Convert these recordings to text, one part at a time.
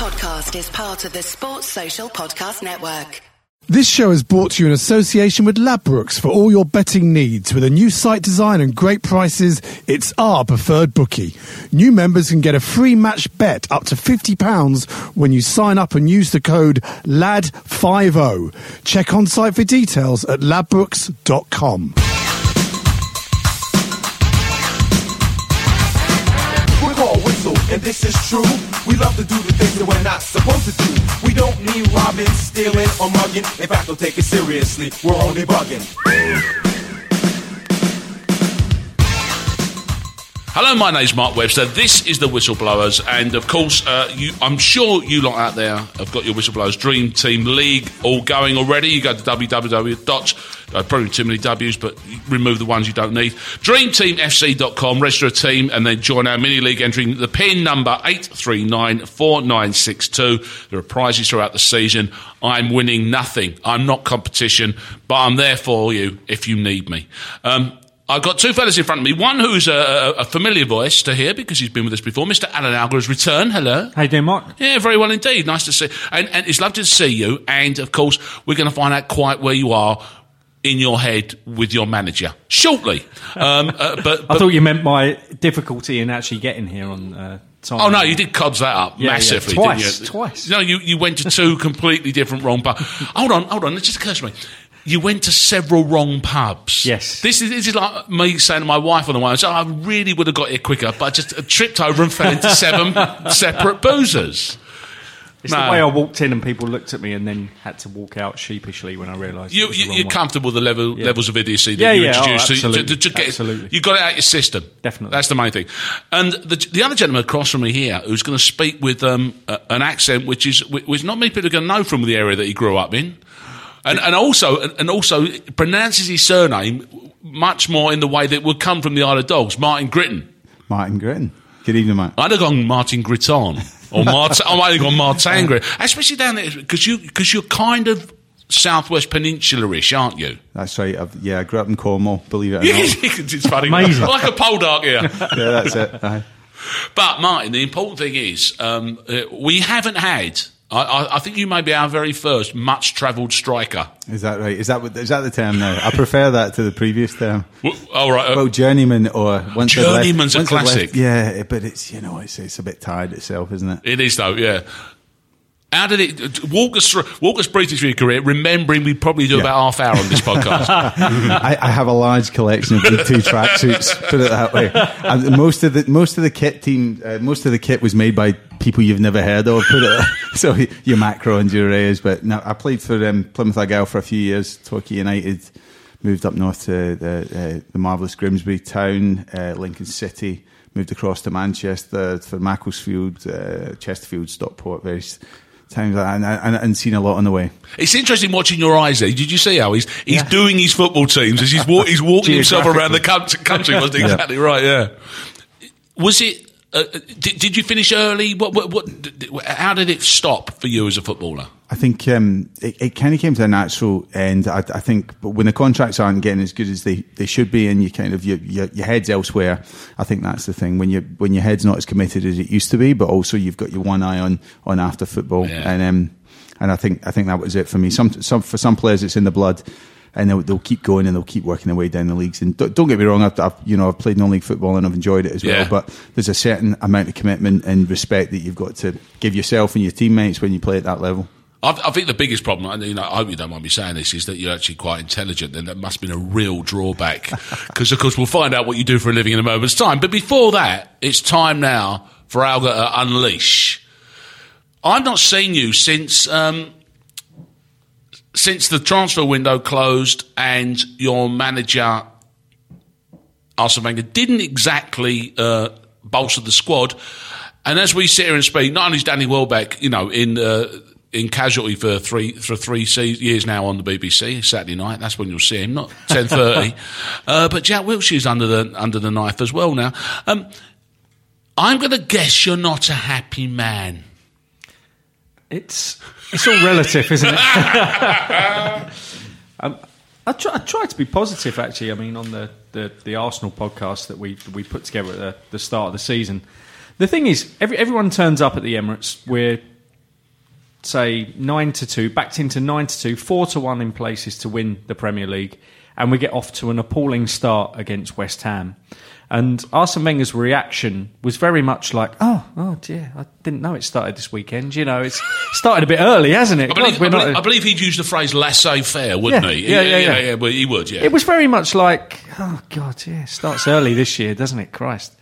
podcast is part of the Sports Social Podcast Network. This show is brought to you in association with Ladbrokes for all your betting needs. With a new site design and great prices, it's our preferred bookie. New members can get a free match bet up to £50 when you sign up and use the code LAD50. Check on site for details at ladbrokes.com. and this is true. We love to do the things that we're not supposed to do. We don't mean robbing, stealing, or mugging. In fact, don't take it seriously. We're only bugging. Hello, my name's Mark Webster. This is the Whistleblowers, and of course, uh, you, I'm sure you lot out there have got your Whistleblowers Dream Team League all going already. You go to www. Uh, probably too many W's, but remove the ones you don't need. DreamTeamFC.com, register a team, and then join our mini league entering the PIN number 8394962. There are prizes throughout the season. I'm winning nothing. I'm not competition, but I'm there for you if you need me. Um, I've got two fellas in front of me. One who's a, a, familiar voice to hear because he's been with us before. Mr. Alan Alger has returned. Hello. How you doing, Mark? Yeah, very well indeed. Nice to see. And, and it's lovely to see you. And of course, we're going to find out quite where you are in your head with your manager shortly. Um, uh, but, I thought you meant my difficulty in actually getting here on uh, time. Oh no, you did cods that up Yeah, yeah, massively, twice, didn't you? twice. No, you, you went to two completely different wrong pubs. Hold on, hold on. It just occurs to me. You went to several wrong pubs. Yes. This is this is like me saying to my wife on the way. So I really would have got here quicker, but I just tripped over and fell into seven separate boozers. It's No. the way I walked in and people looked at me and then had to walk out sheepishly when I realised You, it was the you, one. comfortable with the level Yeah. levels of idiocy that Yeah, you yeah, oh, introduced to- to, absolutely, to, get absolutely. you got it out your system. Definitely. that's the main thing. And the, the other gentleman across from me here, who's going to speak with um, an accent which is which not many people are going to know from the area that he grew up in, and and also and also pronounces his surname much more in the way that would come from the Isle of Dogs, Martin Gritton. Martin Gritton. Good evening, Matt. I'd have gone Martin Gritton or Martin. I might have gone Martin Gritton, especially down there because you because you're kind of southwest peninsula-ish, aren't you? That's right. I've, yeah, I grew up in Cornwall, believe it or not. it's funny. Amazing. Like a Poldark here. yeah, that's it. Aye. But, Martin, the important thing is um, uh, we haven't had, I, I, I think you may be our very first much travelled striker. Is that right? Is that is that the term now? I prefer that to the previous term. W- All right. uh, Well, journeyman or once they've left- Journeyman's a once they've left- classic. yeah, but it's you know it's it's a bit tired itself, isn't it? it is, though, yeah. How did it walk us through? Walk us briefly through your career, remembering we probably do Yeah. about half hour on this podcast. I, I have a large collection of Two tracksuits. Put it that way. And most of the most of the kit team, uh, most of the kit was made by people you've never heard of. Put it so your macro and your Reyes. But no, I played for um, Plymouth Argyle for a few years. Torquay United moved up north to the uh, the marvelous Grimsby Town, uh, Lincoln City. Moved across to Manchester for Macclesfield, uh, Chesterfield, Stockport, various times, like that, and, and, and seen a lot on the way. It's interesting watching your eyes there. Did you see how he's he's doing his football teams as he's, walk, he's walking himself around the country? country wasn't he? exactly right? Yeah. Was it? Uh, did, did you finish early? What, what, what? How did it stop for you as a footballer? I think um, it, it kind of came to a natural end. I, I think, but when the contracts aren't getting as good as they, they should be, and you kind of your, your your head's elsewhere, I think that's the thing. When you when your head's not as committed as it used to be, but also you've got your one eye on on after football, Yeah. and um, and I think I think that was it for me. Some some for some players it's in the blood. And they'll, they'll keep going and they'll keep working their way down the leagues. And don't, don't get me wrong, I've, I've you know I've played non-league football and I've enjoyed it as Yeah. well. But there's a certain amount of commitment and respect that you've got to give yourself and your teammates when you play at that level. I, I think the biggest problem, and you know, I hope you don't mind me saying this, is that you're actually quite intelligent. Then that must have been a real drawback, because of course we'll find out what you do for a living in a moment's time. But before that, it's time now for Alger to unleash. I've not seen you since um, since the transfer window closed and your manager Arsene Wenger didn't exactly uh, bolster the squad. And as we sit here and speak, not only is Danny Welbeck, you know, in uh, in casualty for three for three years now on the BBC Saturday night. That's when you'll see him, not ten thirty. uh, but Jack Wilshere's under the under the knife as well now. Um, I'm going to guess you're not a happy man. It's it's all relative, isn't it? um, I try, I try to be positive. Actually, I mean, on the, the, the Arsenal podcast that we we put together at the, the start of the season, the thing is, every, everyone turns up at the Emirates. We're say nine to two, backed into nine to two, four to one in places to win the Premier League, and we get off to an appalling start against West Ham. And Arsene Wenger's reaction was very much like, "Oh, oh dear, I didn't know it started this weekend. You know, it's started a bit early, hasn't it? I believe, God, we're I, not- believe, I believe he'd use the phrase laissez faire, wouldn't Yeah, he? yeah, yeah, yeah. yeah, well, he would, yeah. It was very much like, oh God, yeah, starts early this year, doesn't it? Christ.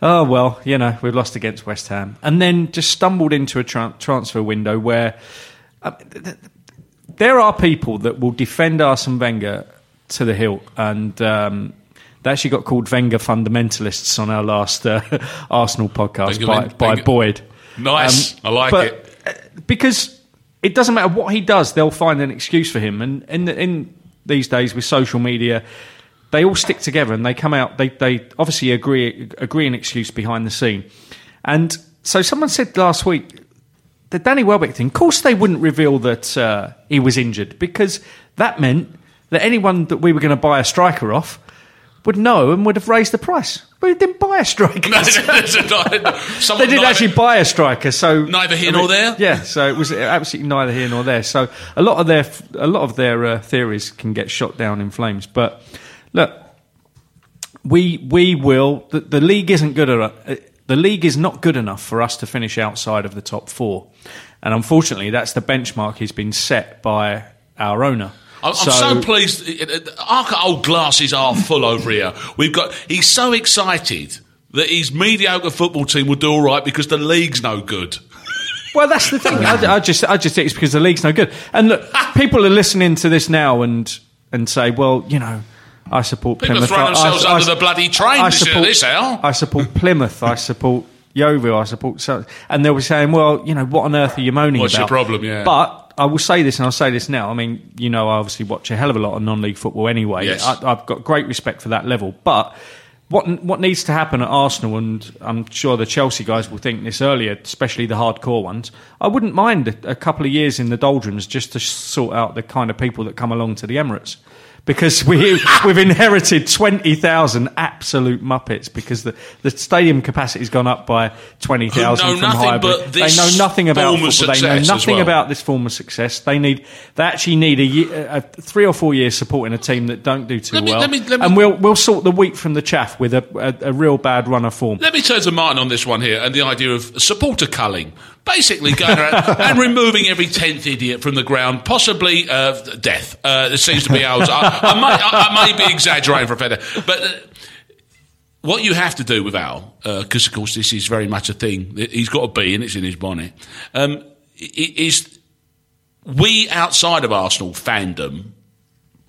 Oh well, you know we've lost against West Ham, and then just stumbled into a tran transfer window where uh, th- th- there are people that will defend Arsene Wenger to the hilt, and um, they actually got called Wenger fundamentalists on our last uh, Arsenal podcast by, by Boyd. Nice. I like it. uh, because it doesn't matter what he does, they'll find an excuse for him. And in, the, in these days with social media, they all stick together and they come out. They they obviously agree agree an excuse behind the scene. And so someone said last week the Danny Welbeck thing. Of course, they wouldn't reveal that uh, he was injured because that meant that anyone that we were going to buy a striker off would know and would have raised the price. But we didn't buy a striker. No, they did actually buy a striker, so Neither here I mean, nor there? Yeah, so it was absolutely neither here nor there. So a lot of their a lot of their uh, theories can get shot down in flames. But look, we we will. The, the league isn't good enough. uh, The league is not good enough for us to finish outside of the top four, and unfortunately, that's the benchmark he's been set by our owner. I'm I'm so, pleased. Our old glasses are full over here. We've got. He's so excited that his mediocre football team will do all right because the league's no good. Well, that's the thing. I, I just, I just think it's because the league's no good. And look, people are listening to this now and and say, well, you know, I support People Plymouth. I- themselves I- under I- the bloody train I to this, Al. I support Plymouth. I support Yeovil. I support. So, and they'll be saying, well, you know, what on earth are you moaning about? What's your problem, yeah. But I will say this, and I'll say this now. I mean, you know, I obviously watch a hell of a lot of non-league football anyway. Yes. I, I've got great respect for that level, but. What, what needs to happen at Arsenal, and I'm sure the Chelsea guys will think this earlier, especially the hardcore ones. I wouldn't mind a, a couple of years in the doldrums just to sort out the kind of people that come along to the Emirates. Because we, we've inherited 20,000 absolute muppets because the, the stadium capacity's gone up by 20,000 from know nothing hybrid. but they know nothing about football. They know nothing well. about this form of success. They need they actually need a, year, a three or four years supporting a team that don't do too Let me- well. let me- let me- and we'll we'll sort the wheat from the chaff with a, a, a real bad run of form. Let me turn to Martin on this one here and the idea of supporter culling. Basically, going around and removing every tenth idiot from the ground, possibly uh, death. Uh, it seems to be ours. I, I, may, I, I may be exaggerating for a feather, but uh, what you have to do with Al, because of course this is very much a thing. He's got a B and it's in his bonnet. Um, is we outside of Arsenal fandom?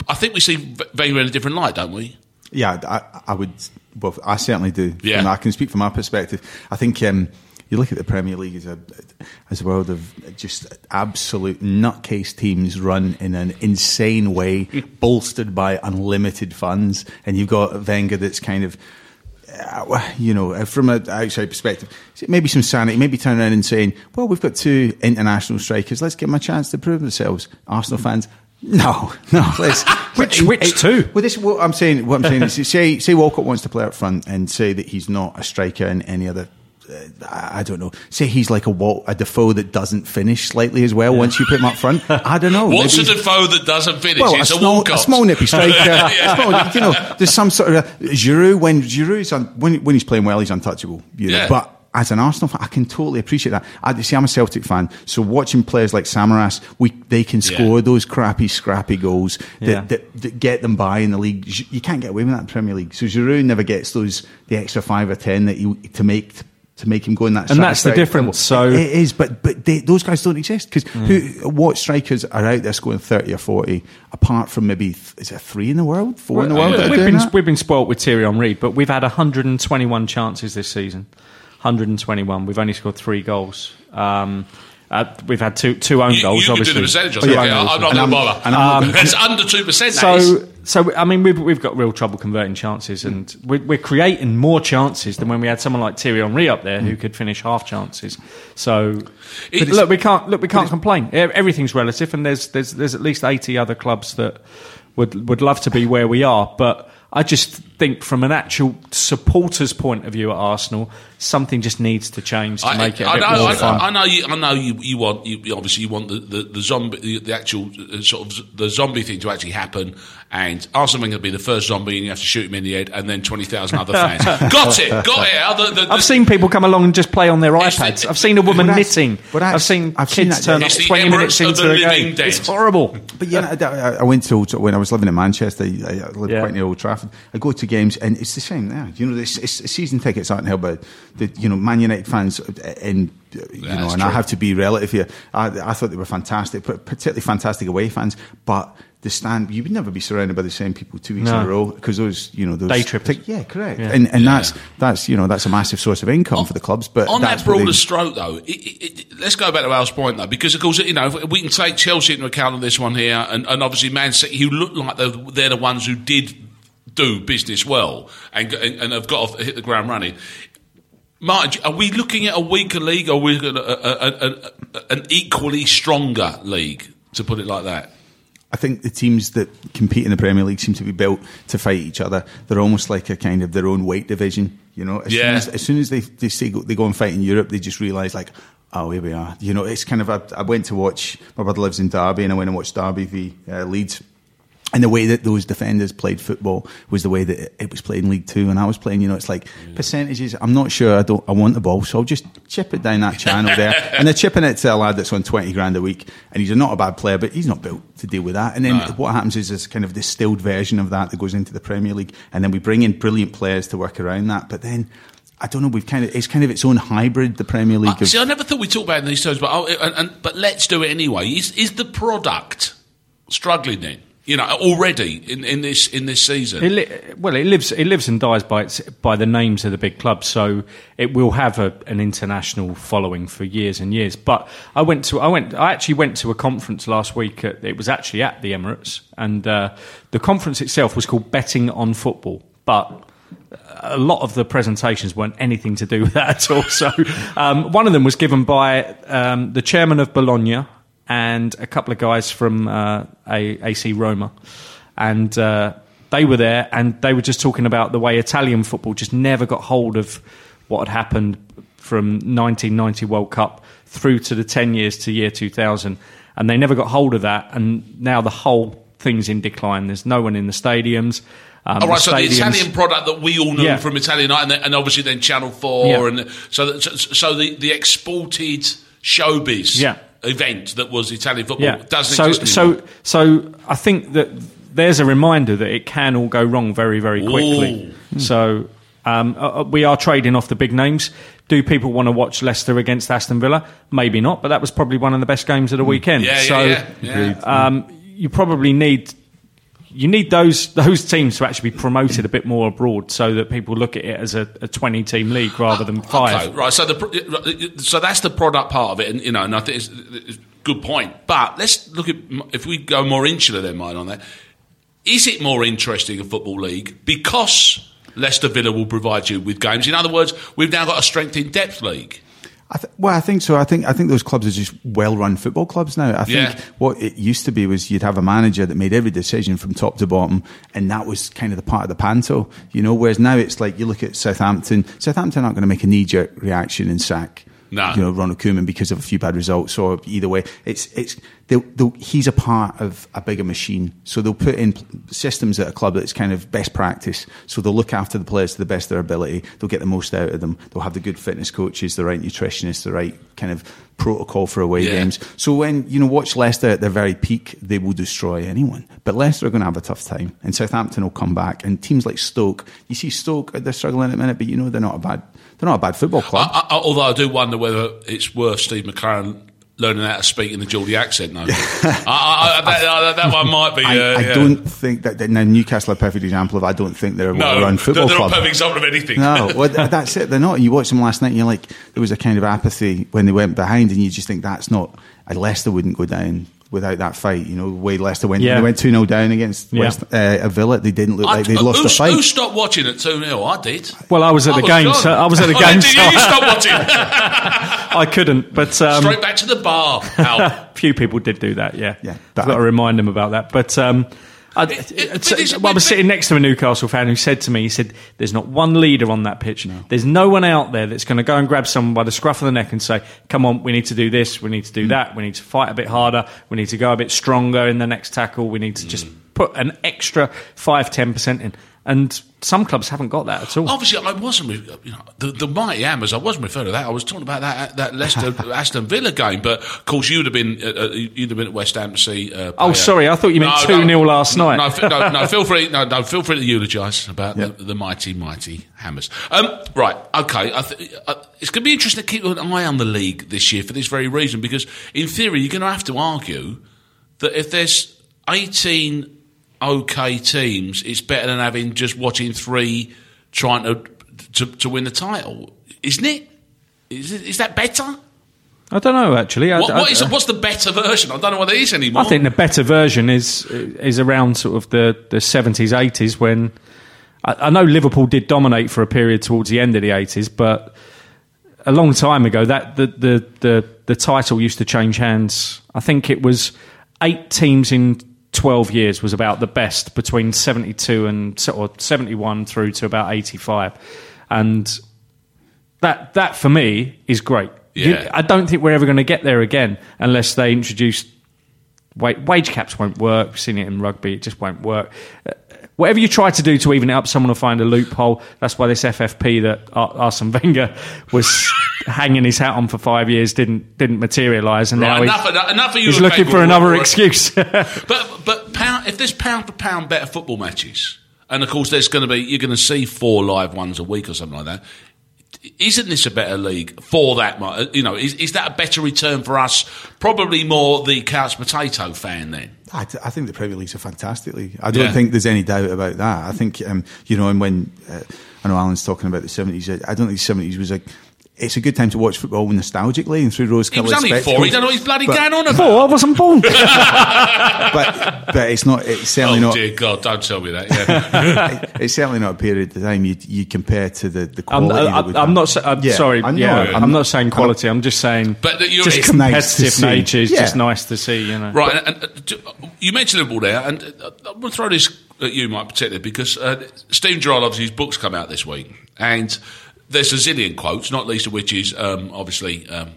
I think we see V- Wenger in a different light, don't we? Yeah, I, I would. Well, I certainly do. Yeah. And I can speak from my perspective. I think um, you look at the Premier League as a as a world of just absolute nutcase teams run in an insane way, bolstered by unlimited funds, and you've got Wenger that's kind of. Uh, you know, from an outside perspective, maybe some sanity, maybe turning around and saying, "Well, we've got two international strikers. Let's give them a chance to prove themselves." Arsenal fans, no, no. Let's Which- which two? Well, this what I'm saying. What I'm saying is, say say Walcott wants to play up front and say that he's not a striker in any other. I don't know. Say he's like a Wal- a Defoe that doesn't finish slightly as well. Once you put him up front, I don't know. What's a Defoe that doesn't finish? well, it's a small, a small nippy striker. Yeah. small, you know, there's some sort of Giroud when Giroud's un, when when he's playing well, he's untouchable. You know, Yeah. but. As an Arsenal fan, I can totally appreciate that. I see. I'm a Celtic fan, so watching players like Samaras, we they can Yeah. score those crappy, scrappy goals that, Yeah. that, that get them by in the league. You can't get away with that in the Premier League. So Giroud never gets those the extra five or ten that you to make to make him go in that. And that's the difference, level. so- it is, but but they, those guys don't exist because who what strikers are out there scoring thirty or forty apart from maybe th- is there three in the world, four in the world? yeah. We've been that? we've been spoilt with Thierry Henry, but we've had 121 chances this season. 121. We've only scored three goals. Um, uh, we've had two two own You, goals. you can obviously. do the percentage. Oh, yeah, okay, I know. I'm not going to bother. and it's under two percent. So, so I mean, we've we've got real trouble converting chances, and we're, we're creating more chances than when we had someone like Thierry Henry up there who could finish half chances. So, look, we can't look, we can't complain. Everything's relative, and there's there's there's at least eighty other clubs that would would love to be where we are, but. I just think, from an actual supporter's point of view at Arsenal, something just needs to change to make it a I bit know, more I, fun. I know, you, I know you, you want, you, obviously, you want the, the, the zombie, the, the actual uh, sort of the zombie thing to actually happen, and Arsene Wenger to be the first zombie, and you have to shoot him in the head, and then twenty thousand other fans. got it, got it. Other- the- the- I've seen people come along and just play on their It's the- iPads. I've seen a woman But that's- knitting. but that's- I've seen I've seen kids that- turn up It's 20 minutes into the a game. dead. It's horrible. But yeah, I, I went to when I was living in Manchester. I, I lived Yeah. quite near Old Trafford. I go to games, and it's the same there. You know, it's, it's, season tickets aren't held by the you know Man United fans, uh, and uh, you know, that's and I have to be relative here. I, I thought they were fantastic, but particularly fantastic away fans. But the stand, you would never be surrounded by the same people two weeks No. in a row because those, you know, those Day trippers. tic- yeah, correct. Yeah. And and that's that's you know that's a massive source of income for the clubs. But on that's that what they- broader stroke, though, it, it, it, let's go back to Al's point, though, because of course, you know, we can take Chelsea into account on this one here, and, and obviously Man City, who look like they're, they're the ones who did do business well and, and, and have got off, hit the ground running. Martin, are we looking at a weaker league, or are we looking at a, a, a, an equally stronger league, to put it like that? I think the teams that compete in the Premier League seem to be built to fight each other. They're almost like a kind of their own weight division. You know, as soon Yeah. as, as, soon as they they, say go, they go and fight in Europe, they just realise like, oh, here we are. You know, it's kind of. I, I went to watch. My brother lives in Derby, and I went and watched Derby v uh, Leeds. And the way that those defenders played football was the way that it- was played in League Two, and I was playing. You know, it's like percentages. I'm not sure. I don't. I want the ball, so I'll just chip it down that channel there. and they're chipping it to a lad that's on twenty grand a week, and he's not a bad player, but he's not built to deal with that. And then what happens is this kind of distilled version of that that goes into the Premier League, and then we bring in brilliant players to work around that. But then. I don't know. We've kind of it's kind of its own hybrid. The Premier League. Uh, of, see, I never thought we'd talk about it in these terms, but and, and, but let's do it anyway. Is is the product struggling then? You know, already in, in this in this season. It li- well, it lives it lives and dies by its, by the names of the big clubs, so it will have a, an international following for years and years. But I went to I went I actually went to a conference last week. At, it was actually at the Emirates, and uh, the conference itself was called Betting on Football, but. A lot of the presentations weren't anything to do with that at all. So, um, one of them was given by um, the chairman of Bologna and a couple of guys from uh, a- AC Roma and uh, they were there and they were just talking about the way Italian football just never got hold of what had happened from 1990 World Cup through to the 10 years to year 2000 and they never got hold of that and now the whole thing's in decline there's no one in the stadiums um, All right, so the Italian product that we all knew Yeah. from Italian Night, and, and obviously then Channel Four, Yeah. and so that, so, so the, the exported showbiz Yeah. Event that was Italian football yeah. doesn't so, exist so, anymore. so I think that there's a reminder that it can all go wrong very, very quickly. So um, uh, uh, we are trading off the big names. Do people want to watch Leicester against Aston Villa? Maybe not, but that was probably one of the best games of the weekend. Hmm. Yeah, yeah, so yeah, yeah. Um, you probably need you need those those teams to actually be promoted a bit more abroad, so that people look at it as a, a twenty team league rather than oh, five. Okay, right. So the so that's the product part of it, and you know, and I think it's, it's a good point. But let's look at if we go more insular than mine on that. Is it more interesting a football league because Leicester Villa will provide you with games? In other words, we've now got a strength in depth league. I th- well, I think so. I think I think those clubs are just well-run football clubs now. I think Yeah. what it used to be was you'd have a manager that made every decision from top to bottom, and that was kind of the part of the panto, you know. Whereas now it's like you look at Southampton. Southampton aren't going to make a knee-jerk reaction and sack, No. you know, Ronald Koeman because of a few bad results. Or either way, it's it's they'll, they'll, he's a part of a bigger machine, so they'll put in systems at a club that's kind of best practice. So they'll look after the players to the best of their ability. They'll get the most out of them. They'll have the good fitness coaches, the right nutritionists, the right kind of protocol for away Yeah. games. So when you know watch Leicester at their very peak, they will destroy anyone. But Leicester are going to have a tough time, and Southampton will come back. And teams like Stoke, you see Stoke, they're struggling at the minute, but you know they're not a bad. They're not a bad football club. I, I, although I do wonder whether it's worth Steve McClaren learning how to speak in the Geordie accent though. I, I, I, that, that one might be. I, uh, I don't think that, that now Newcastle are a perfect example of. I don't think they're a well-run they're, football they're club. not perfect example of anything. No, well, that's it. They're not. You watch them last night, and you're like, there was a kind of apathy when they went behind, and you just think that's not. Leicester wouldn't go down without that fight. You know, the way Leicester went, Yeah. they went two 0 down against Yeah. West, uh, a Villa. They didn't look I- like they lost who, the fight. Who stopped watching at 2 0? I did. Well, I was at the game, so I was at the Oh, game, Did you, so you stopped watching? I couldn't. But um, Straight back to the bar. Al. few people did do that. Yeah, Yeah, I've got to remind them about that. But um, I, It- it- it's- well, I was sitting next to a Newcastle fan who said to me, he said, "There's not one leader on that pitch. There's no one out there that's going to go and grab someone by the scruff of the neck and say, "Come on, we need to do this. We need to Mm. do that. We need to fight a bit harder. We need to go a bit stronger in the next tackle. We need to just Mm. put an extra five, ten percent in." And some clubs haven't got that at all. Obviously, I wasn't, you know, the, the mighty Hammers. I wasn't referring to that. I was talking about that that Leicester Aston Villa game. But of course, you'd have been uh, uh, you'd have been at West Ham to see. Uh, Oh, sorry, I thought you meant 2-0 last night. No, no, no, feel free. No, no, feel free to eulogise about Yep. the, the mighty, mighty Hammers. Um, right, okay. I th- uh, it's going to be interesting to keep an eye on the league this year for this very reason, because in theory, you're going to have to argue that if there's 18 okay teams, it's better than having just watching three trying to to, to win the title, isn't it? Is, it, is that better? I don't know actually. I, What, what is, what's the better version? I don't know what it is anymore. I think the better version is is around sort of the the seventies, eighties when I, I know Liverpool did dominate for a period towards the end of the eighties, but a long time ago that the, the the the title used to change hands. I think it was eight teams in twelve years was about the best between seventy two and or seventy one through to about eighty five, and that that for me is great. You- I don't think we're ever going to get there again unless they introduce wa- wage caps. Won't work. We've seen it in rugby; it just won't work. Whatever you try to do to even it up, someone will find a loophole. That's why this FFP that Ar- Arsene Wenger was hanging his hat on for five years didn't didn't materialise, and Right, now enough, he's, enough, enough of you. he's looking for another excuse. But but pound, if there's pound for pound better football matches, and of course there's going to be you're going to see four live ones a week or something like that. Isn't this a better league for that? mu- You know, is, is that a better return for us? Probably more the couch potato fan then. I, I think the Premier League's a fantastic league. I don't Yeah. think there's any doubt about that. I think, um, you know, and when uh, I know Alan's talking about the 70s, I don't think the 70s was a. It's a good time to watch football nostalgically and through rose He was coloured only four. He don't know he's bloody But- going on about. oh, I wasn't born. but but it's not. It's certainly Oh not. dear God! Don't tell me that. Yeah. It's certainly not a period of time you you compare to the the I'm, quality. I'm, I, am had. not. I'm Yeah, sorry. I know. yeah, I'm I'm, not- not saying quality. I'm just saying. But that you're- just It's nice competitive nature is Yeah. just nice to see. You know. Right, and, and, uh, you mentioned Liverpool there, and uh, I'm going to throw this at you, Mike, particularly because uh, Stephen Gerrard, obviously, his book's come out this week, and there's a zillion quotes, not least of which is um, obviously um,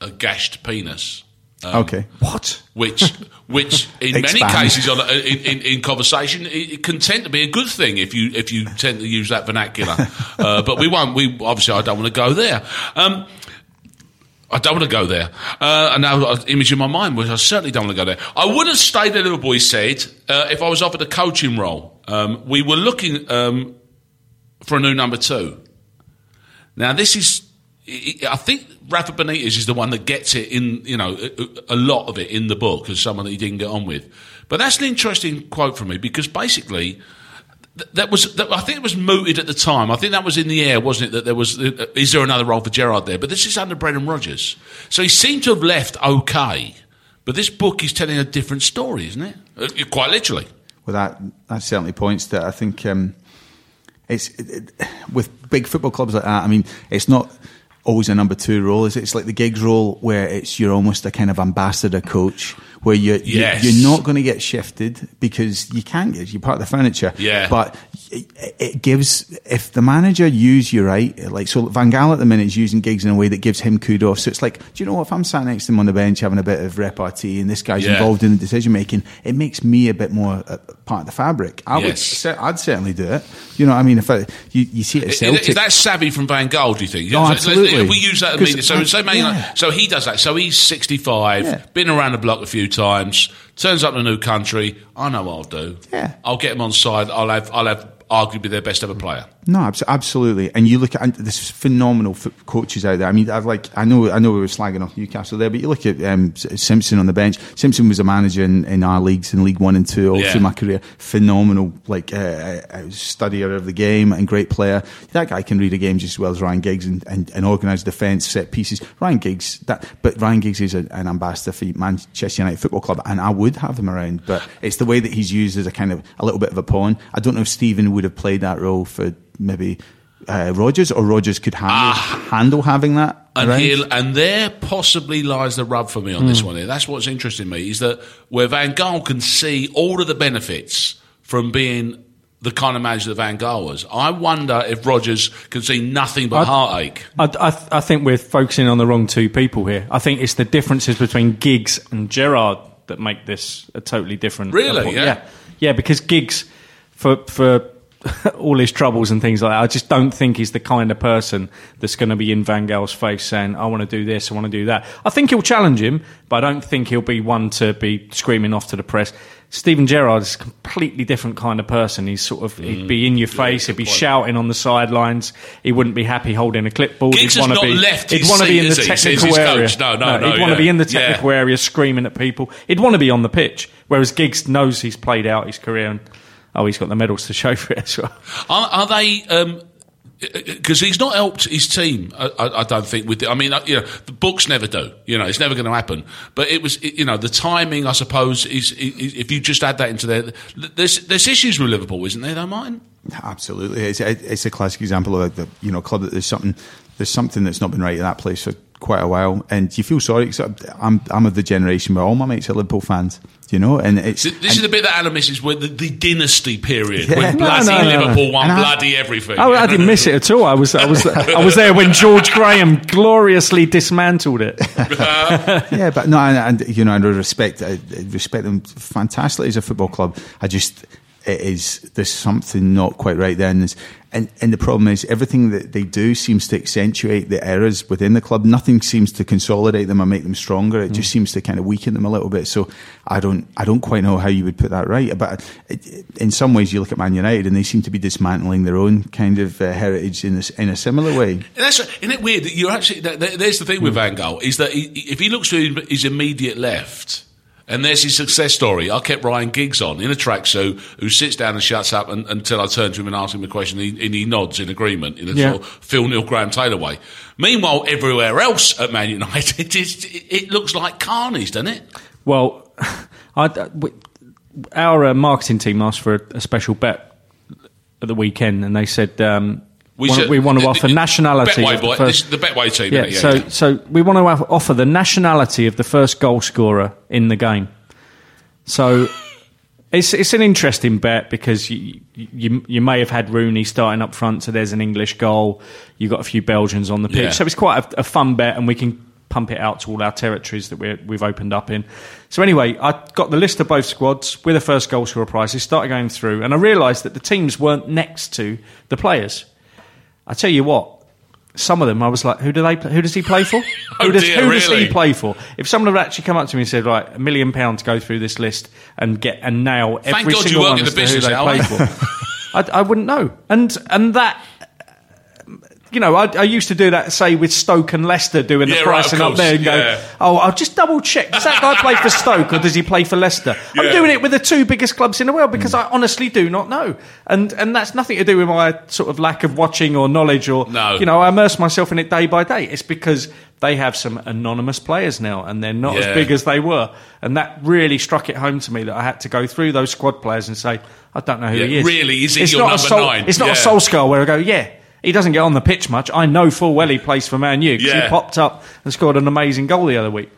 a gashed penis. Um, Okay. What? Which, which in many cases, on, a- in, in, in conversation, it, it can tend to be a good thing if you if you tend to use that vernacular. uh, but we won't. We obviously, I don't want to go there. Um, I don't want to go there. Uh, and now an image in my mind which I certainly don't want to go there. I would have stayed at Liverpool, he said, uh, if I was offered a coaching role. Um, we were looking um, for a new number two. Now, this is, I think Rafa Benitez is the one that gets it in, you know, a, lot of it in the book as someone that he didn't get on with. But that's an interesting quote from me because basically, that was that, I think it was mooted at the time. I think that was in the air, wasn't it? That there was uh, is there another role for Gerrard there? But this is under Brendan Rodgers, so he seemed to have left okay. But this book is telling a different story, isn't it? Uh, quite literally. Well, that that certainly points to. I think um, it's it, it, with big football clubs like that. I mean, it's not always a number two role. Is? It's like the Giggs role where it's you're almost a kind of ambassador coach where you, you Yes. you're not going to get shifted because you can't get you're part of the furniture. Yeah. but it, it gives if the manager use you right, like so Van Gaal at the minute is using Giggs in a way that gives him kudos. So it's like, do you know what? If I'm sat next to him on the bench having a bit of repartee and this guy's Yeah. involved in the decision making, it makes me a bit more uh, part of the fabric. I would, Yes. cer- I'd certainly do it. You know, what I mean, if I, you, you see it at Celtic, is that savvy from Van Gaal? Do you think? Oh, So- absolutely. We use that in 'Cause media. So, so, yeah. so he does that. So he's sixty-five, Yeah. been around the block a few times, turns up in a new country. I know what I'll do. Yeah. I'll get him on side. I'll have, I'll have arguably their best ever player. No, absolutely. And you look at and there's phenomenal coaches out there. I mean, I've like I know I know we were slagging off Newcastle there, but you look at um, Simpson on the bench. Simpson was a manager in, in our leagues in League One and Two all Yeah. through my career. Phenomenal, like uh, uh, studier of the game and great player. That guy can read a game just as well as Ryan Giggs and, and, and organise defence, set pieces. Ryan Giggs, that but Ryan Giggs is a, an ambassador for Manchester United Football Club, and I would have him around. But it's the way that he's used as a kind of a little bit of a pawn. I don't know if Stephen would have played that role for maybe uh, Rodgers, or Rodgers could handle, handle having that. Ah. And around. here, and there possibly lies the rub for me on Hmm. this one. Here, that's what's interesting me is that where Van Gaal can see all of the benefits from being the kind of manager that Van Gaal was. I wonder if Rodgers can see nothing but I'd- heartache. I, I, th- I think we're focusing on the wrong two people here. I think it's the differences between Giggs and Gerrard that make this a totally different. Really? Yeah? yeah, yeah. Because Giggs, for for all his troubles and things like that, I just don't think he's the kind of person that's going to be in Van Gaal's face saying, "I want to do this, I want to do that." I think he'll challenge him, but I don't think he'll be one to be screaming off to the press. Stephen Gerrard is a completely different kind of person. He's sort of he'd mm. be in your face, he'd be shouting on the sidelines. He wouldn't be happy holding a clipboard. Giggs he'd wanna not be, left he'd wanna be in the has he, since technical area. No, no, no, He'd want to be in the technical area screaming at people. He'd want to be on the pitch. Whereas Giggs knows he's played out his career and oh, he's got the medals to show for it as well. Are, are they? Because he's not helped his team, I, I, I don't think. With the, I mean, uh, you know, the books never do. You know, it's never going to happen. But it was, you know, the timing. I suppose is, is if you just add that into there. There's there's issues with Liverpool, isn't there? Though, Martin. Absolutely, it's, it's a classic example of the you know club that there's something there's something that's not been right at that place for quite a while, and you feel sorry. Cause I'm I'm of the generation where all my mates are Liverpool fans, you know, and it's This, this is the bit that Alan misses, where the, the dynasty period, Yeah. when No, bloody no, no, no. Liverpool won And I- bloody everything. Oh, I didn't miss it at all. I was, I was, I was there when George Graham gloriously dismantled it. yeah, but no, and, and you know, I respect I respect them fantastically as a football club. I just it is there's something not quite right there, and, and and the problem is everything that they do seems to accentuate the errors within the club. Nothing seems to consolidate them or make them stronger. It just seems to kind of weaken them a little bit. So I don't I don't quite know how you would put that right. But in some ways, you look at Man United, and they seem to be dismantling their own kind of uh, heritage in this in a similar way. And That's, isn't it weird that you're actually? That, that- there's the thing with Van Gaal is that he, if he looks to his immediate left, and there's his success story. I kept Ryan Giggs on in a tracksuit who sits down and shuts up and, until I turn to him and ask him a question, and he, and he nods in agreement in a Yeah. sort of Phil Neal Graham Taylor way. Meanwhile, everywhere else at Man United, it, is, it, looks like carnage, doesn't it? Well, I, we- our uh, marketing team asked for a, a special bet at the weekend, and they said um, we, want, should- we want to offer the- nationality. Betway, of the first- the Betway team. yeah, innit? so so we want to offer the nationality of the first goal scorer in the game. So it's it's an interesting bet because you, you you may have had Rooney starting up front, so there's an English goal. You've got a few Belgians on the pitch, Yeah. so it's quite a, a fun bet, and we can pump it out to all our territories that we're, we've opened up in. So anyway, I got the list of both squads with the first goal scorer prizes, started going through, and I realised that the teams weren't next to the players. I tell you what. Some of them, I was like, "Who do they? Who does he play for? Oh who does, dear, who does really? he play for?" If someone had actually come up to me and said, "Right, a million pounds to go through this list and get and nail Thank every God you single work one in the to who business, they Al. play for," I, I wouldn't know. And and that, you know, I, I used to do that, say with Stoke and Leicester, doing the Yeah, right, pricing up there, and go, yeah. "Oh, I'll just double check. Does that guy play for Stoke or does he play for Leicester?" I'm doing it with the two biggest clubs in the world because mm. I honestly do not know, and and that's nothing to do with my sort of lack of watching or knowledge or No. you know, I immerse myself in it day by day. It's because they have some anonymous players now, and they're not Yeah. as big as they were, and that really struck it home to me that I had to go through those squad players and say, I don't know who Yeah, he is. really, is he it's your not a number Sol- nine? It's not Yeah. a Solskjaer where I go, yeah. He doesn't get on the pitch much. I know full well he plays for Man U because Yeah. he popped up and scored an amazing goal the other week.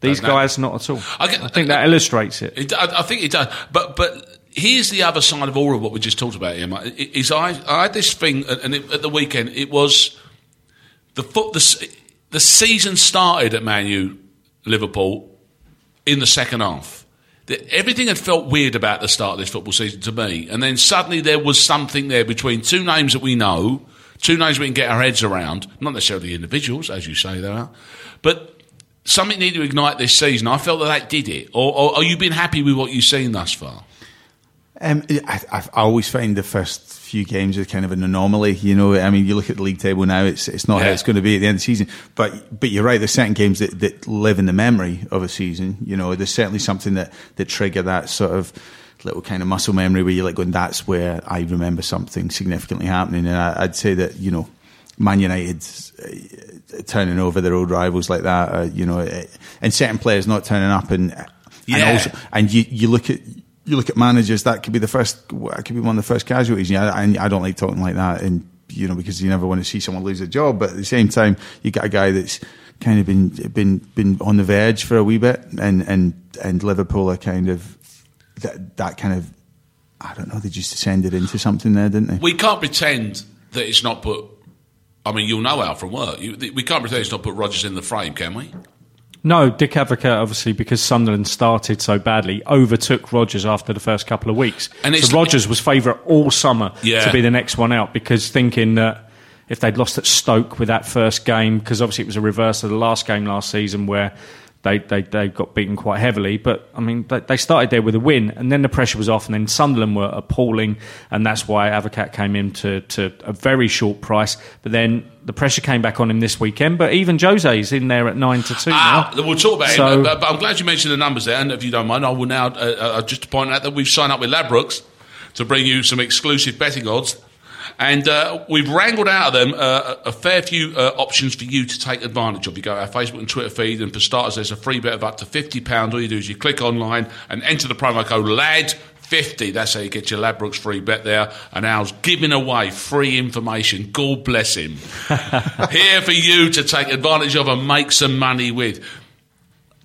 These Don't know. guys, not at all. I I, think that illustrates it. It, I, I think it does. But but here's the other side of all of what we just talked about, Emma. Is I, I had this thing, and it, at the weekend it was the foot. The, the season started at Man U, Liverpool, in the second half. The, everything had felt weird about the start of this football season to me, and then suddenly there was something there between two names that we know, two names we can get our heads around. Not necessarily the individuals, as you say, they are, but something needed to ignite this season. I felt that that did it. Or, or are you been happy with what you've seen thus far? Um, I, I I always find the first few games are kind of an anomaly. You know, I mean, you look at the league table now; it's it's not how it's going to be at the end of the season. But but you're right. There's certain games that, that live in the memory of a season. You know, there's certainly something that that trigger that sort of little kind of muscle memory where you're like going, "That's where I remember something significantly happening." And I, I'd say that you know, Man United uh, turning over their old rivals like that. Uh, you know, uh, and certain players not turning up and Yeah. and also and you, you look at you look at managers that could be the first that could be one of the first casualties. Yeah, and I don't like talking like that. And you know, because you never want to see someone lose a job. But at the same time, you got a guy that's kind of been been been on the verge for a wee bit, and and and Liverpool are kind of that that kind of I don't know. They just descended into something there, didn't they? We can't pretend that it's not put. I mean, you'll know Al from work. You, we can't pretend it's not put Rodgers in the frame, can we? No, Dick Advocaat, obviously, because Sunderland started so badly, overtook Rodgers after the first couple of weeks. And it's- so Rodgers was favourite all summer Yeah. to be the next one out because thinking that if they'd lost at Stoke with that first game, because obviously it was a reverse of the last game last season where they, they, they got beaten quite heavily. But, I mean, they, they started there with a win and then the pressure was off and then Sunderland were appalling and that's why Advocaat came in to, to a very short price. But then the pressure came back on him this weekend. But even Jose's in there at 9 to 2 Ah, now. we'll talk about So- it. But, but I'm glad you mentioned the numbers there. And if you don't mind, I will now uh, uh, just to point out that we've signed up with Ladbrokes to bring you some exclusive betting odds. And uh, we've wrangled out of them uh, a fair few uh, options for you to take advantage of. You go to our Facebook and Twitter feed, and for starters, there's a free bet of up to £50. All you do is you click online and enter the promo code LAD50. That's how you get your Ladbrokes free bet there. And Al's giving away free information. God bless him. Here for you to take advantage of and make some money with.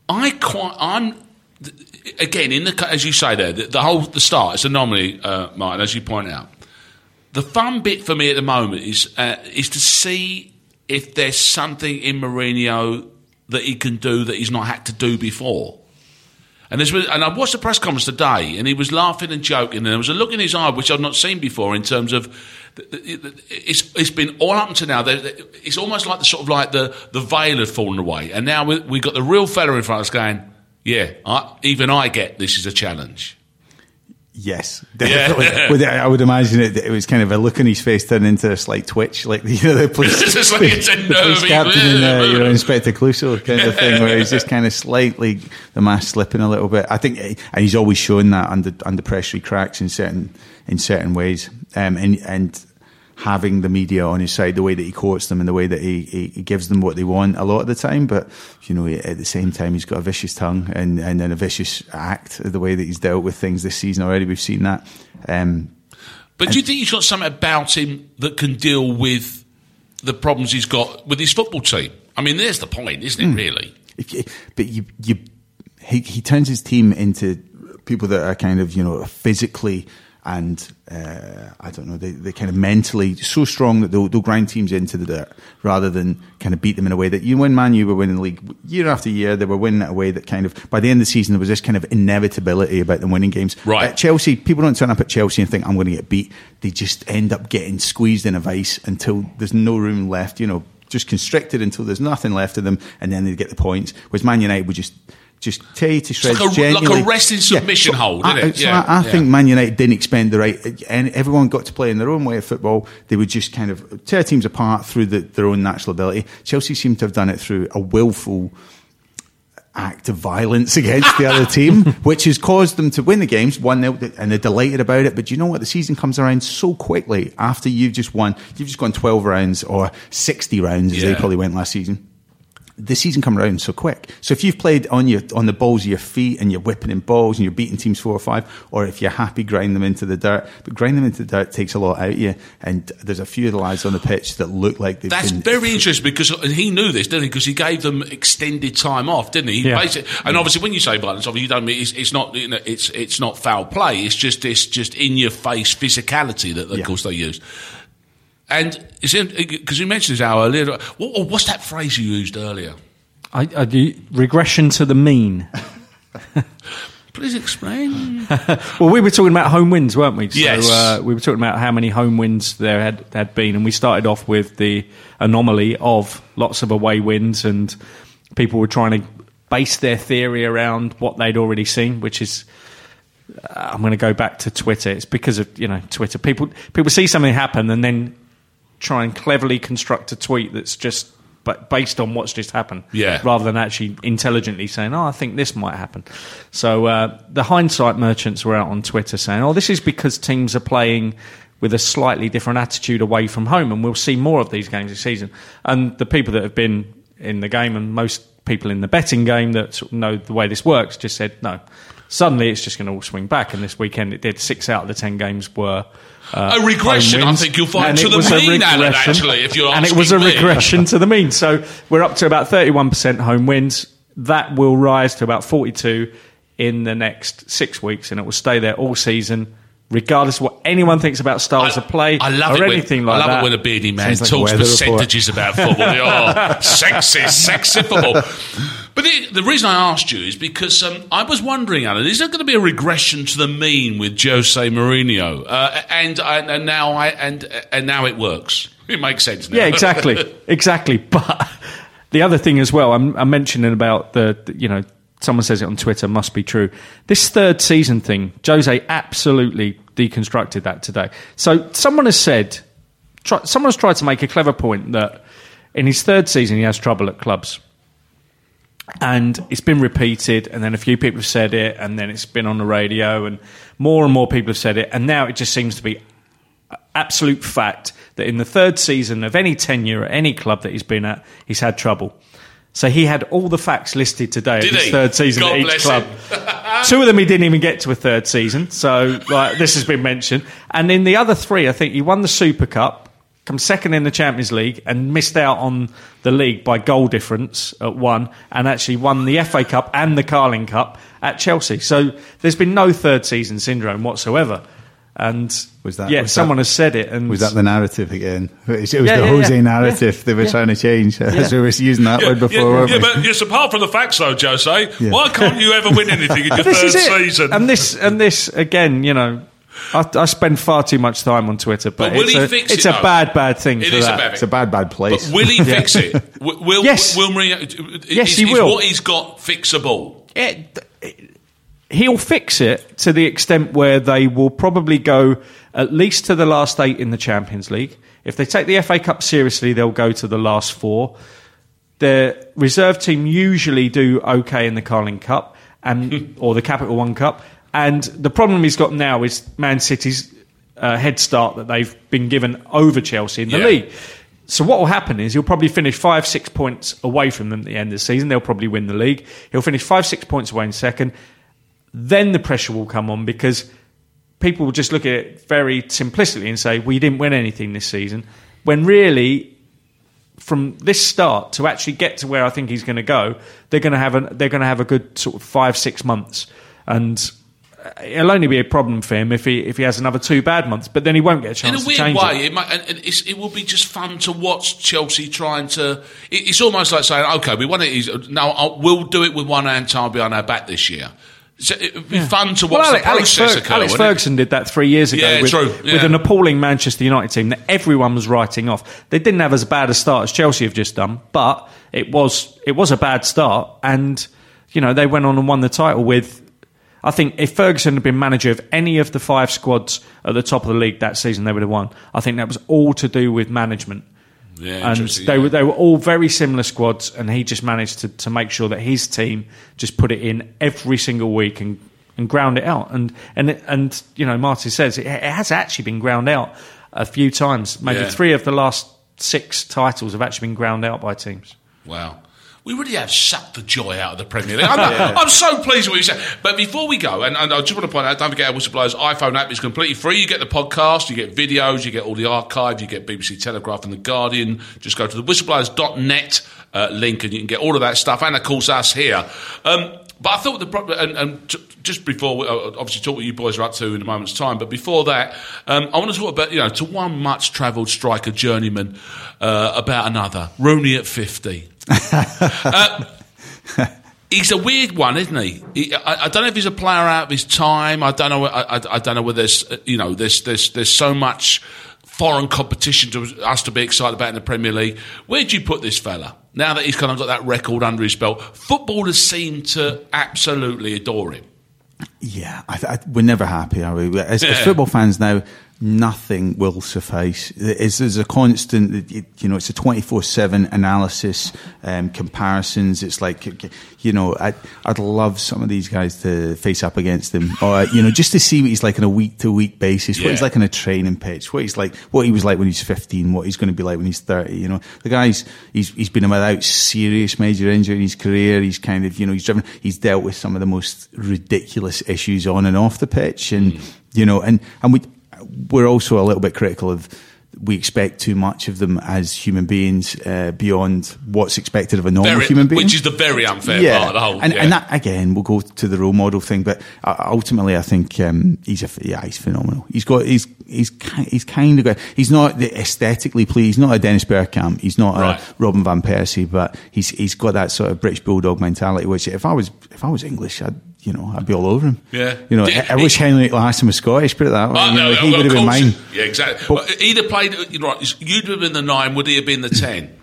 I quite, I'm again in the as you say there, the, the whole the start. It's anomaly, uh, Martin, as you point out. The fun bit for me at the moment is uh, is to see if there's something in Mourinho that he can do that he's not had to do before. And, there's, and I watched the press conference today, and he was laughing and joking, and there was a look in his eye which I've not seen before in terms of it's, it's been all up until now. It's almost like the sort of like the, the veil had fallen away, and now we, we've got the real fella in front of us going, "Yeah, I, even I get this is a challenge." Yes, definitely. It, I would imagine it, it was kind of a look on his face turned into a slight twitch, like the, you know, the police, It's just like it's a the police captain in uh, you know, Inspector Clouseau kind of thing, where he's just kind of slightly the mask slipping a little bit. I think, and he's always shown that under under pressure he cracks in certain in certain ways, um, and and having the media on his side, the way that he quotes them and the way that he, he, he gives them what they want a lot of the time. But, you know, at the same time, he's got a vicious tongue and, and then a vicious act, of the way that he's dealt with things this season already. We've seen that. Um, But do you think he's got something about him that can deal with the problems he's got with his football team? I mean, there's the point, isn't it? Really? if you, but you, you, he, he turns his team into people that are kind of, you know, physically and uh, I don't know, they, they kind of mentally so strong that they'll, they'll grind teams into the dirt rather than kind of beat them in a way that you when Man U were winning the league year after year, they were winning it a way that kind of by the end of the season there was this kind of inevitability about them winning games. Right. At Chelsea, people don't turn up at Chelsea and think I'm going to get beat. They just end up getting squeezed in a vice until there's no room left. You know, just constricted until there's nothing left of them, and then they get the points. Whereas Man United would just. Just tear you to shreds. like a- like a wrestling submission hold, I, isn't it? so Yeah, I, I yeah. think Man United didn't expend the right, and everyone got to play in their own way of football. They would just kind of tear teams apart through the, their own natural ability. Chelsea seemed to have done it through a willful act of violence against the other team, which has caused them to win the games, one 0 and they're delighted about it. But you know what? The season comes around so quickly after you've just won. You've just gone twelve rounds or sixty rounds, as they probably went last season the season come around so quick. So if you've played on your on the balls of your feet and you're whipping in balls and you're beating teams four or five, or if you're happy grind them into the dirt, but grind them into the dirt takes a lot out of you. And there's a few of the lads on the pitch that look like they've That's been very interesting because he knew this, didn't he? Because he gave them extended time off, didn't he? he Yeah. basically, and obviously, when you say violence, obviously, you don't mean it's, it's not you know, it's it's not foul play. It's just this just in your face physicality that, of Yeah. course, they use. And because you mentioned this hour earlier. What, what's that phrase you used earlier? I, I do regression to the mean. Please explain. Well, we were talking about home wins, weren't we? So, Yes. Uh, we were talking about how many home wins there had, had been, and we started off with the anomaly of lots of away wins, and people were trying to base their theory around what they'd already seen, which is. uh, I'm going to go back to Twitter. It's because of you know Twitter. People people see something happen and then try and cleverly construct a tweet that's just but based on what's just happened, Yeah. rather than actually intelligently saying, "Oh, I think this might happen." So uh, the hindsight merchants were out on Twitter saying, "Oh, this is because teams are playing." With a slightly different attitude away from home, and we'll see more of these games this season. And the people that have been in the game, and most people in the betting game that sort of know the way this works, just said, "No, Suddenly, it's just going to all swing back. And this weekend, it did. Six out of the ten games were uh, A regression, I think you'll find, And to the mean, Alan, actually, if you're and it was a me. regression to the mean. So we're up to about thirty-one percent home wins. That will rise to about forty-two in the next six weeks, and it will stay there all season. Regardless of what anyone thinks about styles of play I love or it anything when, like I love that. it when a beardy man talks percentages about football. oh, sexy, sexy football. But the, the reason I asked you is because um, I was wondering, Alan, is there going to be a regression to the mean with Jose Mourinho? Uh, and, and now I and and now it works. It makes sense now. Yeah, exactly, exactly. But the other thing as well, I'm, I'm mentioning about the, the- you know, someone says it on Twitter, must be true. This third season thing, Jose absolutely deconstructed that today. So someone has said, try, someone's tried to make a clever point that in his third season he has trouble at clubs. And it's been repeated, and then a few people have said it, and then it's been on the radio, and more and more people have said it, and now it just seems to be absolute fact that in the third season of any tenure at any club that he's been at, he's had trouble. So he had all the facts listed today Did of his he? third season God at each club. Two of them he didn't even get to a third season, so like this has been mentioned. And in the other three, I think he won the Super Cup, come second in the Champions League, and missed out on the league by goal difference at one, and actually won the FA Cup and the Carling Cup at Chelsea. So there's been no third season syndrome whatsoever. And Was that- yeah, was someone that- has said it, and Was that the narrative again? It was Yeah, the yeah, Jose yeah. narrative they were Yeah. trying to change. As we were using that Yeah, word before, yeah, yeah, but yes, apart from the facts, though, Jose, Yeah. why can't you ever win anything in your this third season? And this and this again, you know. I, I spend far too much time on Twitter, but, But will it's, he a, fix it's it, a bad, bad thing It for is a bad It's a bad, bad place. But will he fix it? Will, Yes. will Mourinho, Yes, is, he is will. what he's got fixable? it, he'll fix it to the extent where they will probably go at least to the last eight in the Champions League. If they take the FA Cup seriously, they'll go to the last four. The reserve team usually do okay in the Carling Cup and or the Capital One Cup. And the problem he's got now is Man City's uh, head start that they've been given over Chelsea in the Yeah. league. So what will happen is he'll probably finish five, six points away from them at the end of the season. They'll probably win the league. He'll finish five, six points away in second. Then the pressure will come on because people will just look at it very simplistically and say, "We didn't win anything this season," when really, from this start to actually get to where I think he's going to go, they're going to have a they're going to have a good sort of five, six months, and Uh, it'll only be a problem for him if he if he has another two bad months. But then he won't get a chance In a to weird change way, it. it, might, and it will be just fun to watch Chelsea trying to. It, it's almost like saying, "Okay, we won it. Now I'll, we'll do it with one hand tied behind our back this year." So it would be fun to watch Well, the Alex, process Alex, occur. Alex? Ferguson did that three years ago Yeah, with, true, with an appalling Manchester United team that everyone was writing off. They didn't have as bad a start as Chelsea have just done, but it was it was a bad start, and you know they went on and won the title with. I think if Ferguson had been manager of any of the five squads at the top of the league that season, they would have won. I think that was all to do with management Yeah, and they were they were all very similar squads, and he just managed to, to make sure that his team just put it in every single week and, and ground it out. And and and you know, Marty says it, it has actually been ground out a few times. Maybe Yeah. three of the last six titles have actually been ground out by teams. Wow. We really have sucked the joy out of the Premier League. I'm, I'm so pleased with what you said. But before we go, and, and I just want to point out, don't forget our Whistleblowers iPhone app is completely free. You get the podcast, you get videos, you get all the archive, you get BBC Telegraph and The Guardian. Just go to the whistleblowers.net uh, link and you can get all of that stuff. And of course, us here. Um, but I thought the pro- and, and just before we, uh, obviously talk what you boys are up to in a moment's time. But before that, um, I want to talk about you know to one much travelled striker journeyman uh, about another Rooney at fifty. Uh, He's a weird one, isn't he? he I, I don't know if he's a player out of his time. I don't know. I, I, I don't know whether there's you know there's there's there's so much foreign competition to us to be excited about in the Premier League. Where do you put this fella now that he's kind of got that record under his belt? Footballers seem to absolutely adore him. Yeah, I, I, we're never happy, are we? As, as football fans now, nothing will suffice. It's, there's a constant, you know, it's a 24-7 analysis, um, comparisons. It's like, you know, I'd, I'd love some of these guys to face up against him or, you know, just to see what he's like on a week to week basis, what he's like on a training pitch, what he's like, what he was like when he's 15, what he's going to be like when he's 30, you know. The guy's, he's, he's been without serious major injury in his career. He's kind of, you know, he's driven, he's dealt with some of the most ridiculous issues on and off the pitch and, Mm. you know, and, and we, we're also a little bit critical of we expect too much of them as human beings uh, beyond what's expected of a normal Very, human being. which is the very unfair yeah, part of the whole. and, yeah. and that again, we'll go to the role model thing, but uh, ultimately, I think um, he's a yeah, he's phenomenal. He's got he's he's he's kind of got he's not the aesthetically pleased. He's not a Dennis Bergkamp. He's not Right. a Robin van Persie, but he's he's got that sort of British bulldog mentality. Which if I was if I was English, I'd you know I'd be all over him. Yeah. you know, Did- I, I wish Henrik Larsson was Scottish. Put it that way. Oh, you no, he of would have been mine. Yeah, exactly. But- he'd have played. You know, right, you'd have been the nine. Would he have been the ten?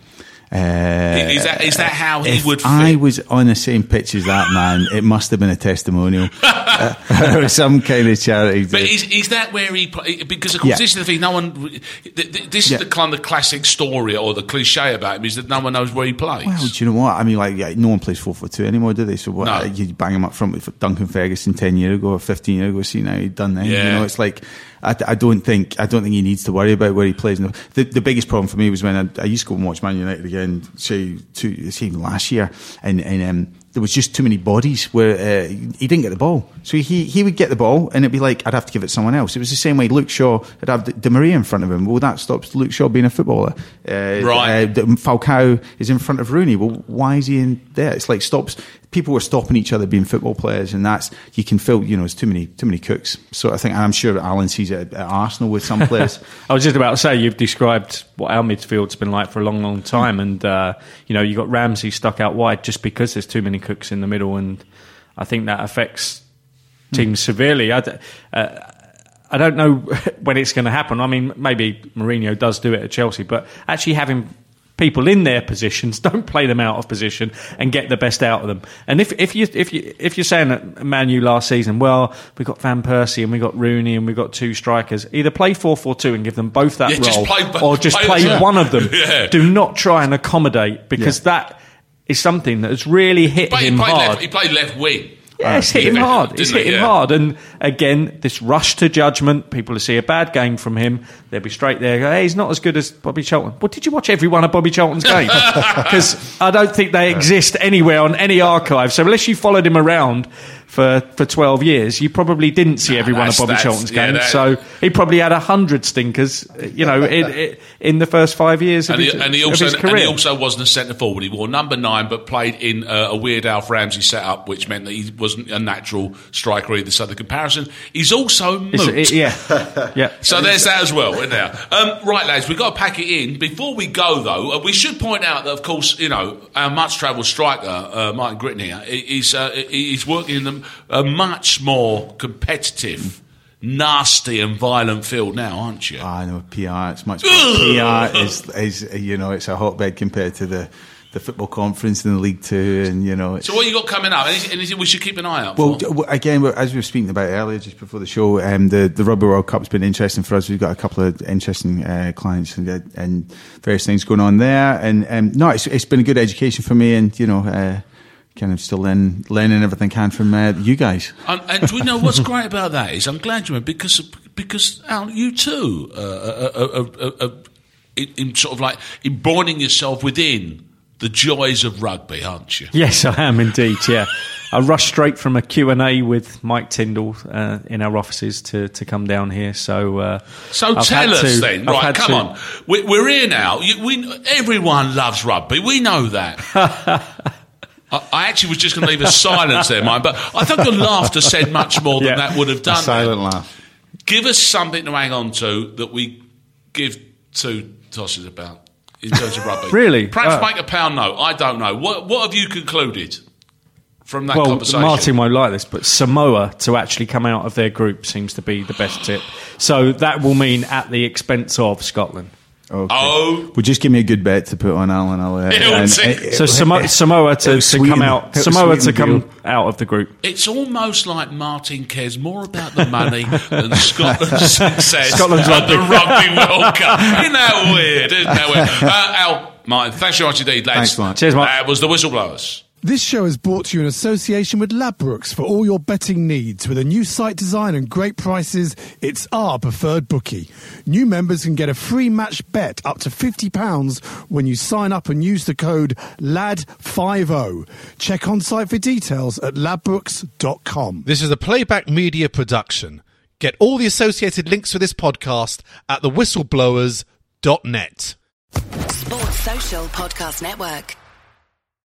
Uh, is that is that how he would? Fit? I was on the same pitch as that man, it must have been a testimonial uh, or some kind of charity. But is, is that where he play? Because of course, Yeah. this is the thing. No one. th- th- This Yeah. is the kind of classic story or the cliche about him is that no one knows where he plays. Well, do you know what? I mean, like, yeah, no one plays 4 for 2 anymore, do they? So what? No. You bang him up front with Duncan Ferguson 10 years ago or 15 years ago, see now he'd done then. You know, it's like, I, I don't think, I don't think he needs to worry about where he plays. The, the biggest problem for me was when I, I used to go and watch Man United again, say, two, say last year, and, and, um, there was just too many bodies where uh, he didn't get the ball. So he, he would get the ball and it'd be like, I'd have to give it to someone else. It was the same way Luke Shaw, I'd have Di Maria in front of him. Well, that stops Luke Shaw being a footballer. Uh, Right. uh, Falcao is in front of Rooney. Well, why is he in there? It's like stops. People were stopping each other being football players, and that's you can feel. You know, it's too many too many cooks. So I think and I'm sure Alan sees it at, at Arsenal with some players. I was just about to say you've described what our midfield's been like for a long, long time, and uh, you know you got Ramsey stuck out wide just because there's too many cooks in the middle, and I think that affects teams severely. I, d- uh, I don't know when it's going to happen. I mean, maybe Mourinho does do it at Chelsea, but actually having people in their positions don't play them out of position and get the best out of them. And if if you if you if you're saying at Man U last season, well, we got Van Persie and we got Rooney and we got two strikers, either play four four two and give them both that Yeah, just role, play or just play play one of them. Yeah. Do not try and accommodate because that is something that has really hit He played, him he played hard. left, he played left wing. Yeah, it's hit him hard. It's Didn't hit him Yeah. hard. And again, this rush to judgment. People will see a bad game from him. They'll be straight there. Go, hey, he's not as good as Bobby Charlton. Well, did you watch every one of Bobby Charlton's games? Because I don't think they exist anywhere on any archive. So unless you followed him around for, for 12 years, you probably didn't see every one of Bobby Charlton's yeah, games. that- so he probably had a hundred stinkers, you know, in, in, in the first five years of, And he, and, he also, his and he also wasn't a centre forward. He wore number nine, but played in uh, a weird Alf Ramsey setup, which meant that he wasn't a natural striker either. So the comparison, is also moot. It- yeah, yeah. So there's that as well, isn't there? Um, right, lads, we've got to pack it in. Before we go, though, uh, we should point out that, of course, you know, our much-travelled striker, uh, Martin Gritton here, he- he's, uh, he's working in the, a much more competitive, nasty and violent field now, aren't you? I know PR. It's much. PR is is you know it's a hotbed compared to the the football conference in the League Two, and you know. So what you got coming up? Anything, anything we should keep an eye out Well, for? again, as we were speaking about earlier, just before the show, um, the the Rugby World Cup's been interesting for us. We've got a couple of interesting uh, clients and, and various things going on there. And um, no, it's it's been a good education for me, and you know, uh, kind of still learning, learning everything I can from uh, you guys. And, and do we know what's great about that is I'm glad you went because because Al, you too uh, uh, uh, uh, in, in sort of like embroidening yourself within the joys of rugby, aren't you? Yes, I am indeed. Yeah, I rushed straight from a Q and A with Mike Tindall uh, in our offices to, to come down here. So, uh, So I've tell us to- then, I've right? Come to- on, we, we're here now. You, we everyone loves rugby. We know that. I, I actually was just going to leave a silence there, mine, but I think your laughter said much more than Yeah. that would have A done. silent laugh. Give us something to hang on to that we give two tosses about in terms of rugby. Really? Perhaps Uh, make a pound note. I don't know. What, what have you concluded from that well, conversation? Martin won't like this, but Samoa to actually come out of their group seems to be the best tip. So that will mean at the expense of Scotland. Okay. Oh. Well, just give me a good bet to put on Alan. I'll, uh, and- take- So Samo- Samoa to, to come out, Samoa to come deal. out of the group. It's almost like Martin cares more about the money than Scotland's success Scotland's at the Rugby World Cup. Isn't that weird? Isn't that weird? Uh, Al, Martin, thanks very much indeed, lads. Thanks, Mark. Cheers, Mark. That was the Whistleblowers. This show is brought to you in association with Ladbrokes for all your betting needs. With a new site design and great prices, it's our preferred bookie. New members can get a free match bet up to £50 when you sign up and use the code LAD50. Check on site for details at ladbrokes.com. This is a playback media production. Get all the associated links for this podcast at thewhistleblowers.net. Sports Social Podcast Network.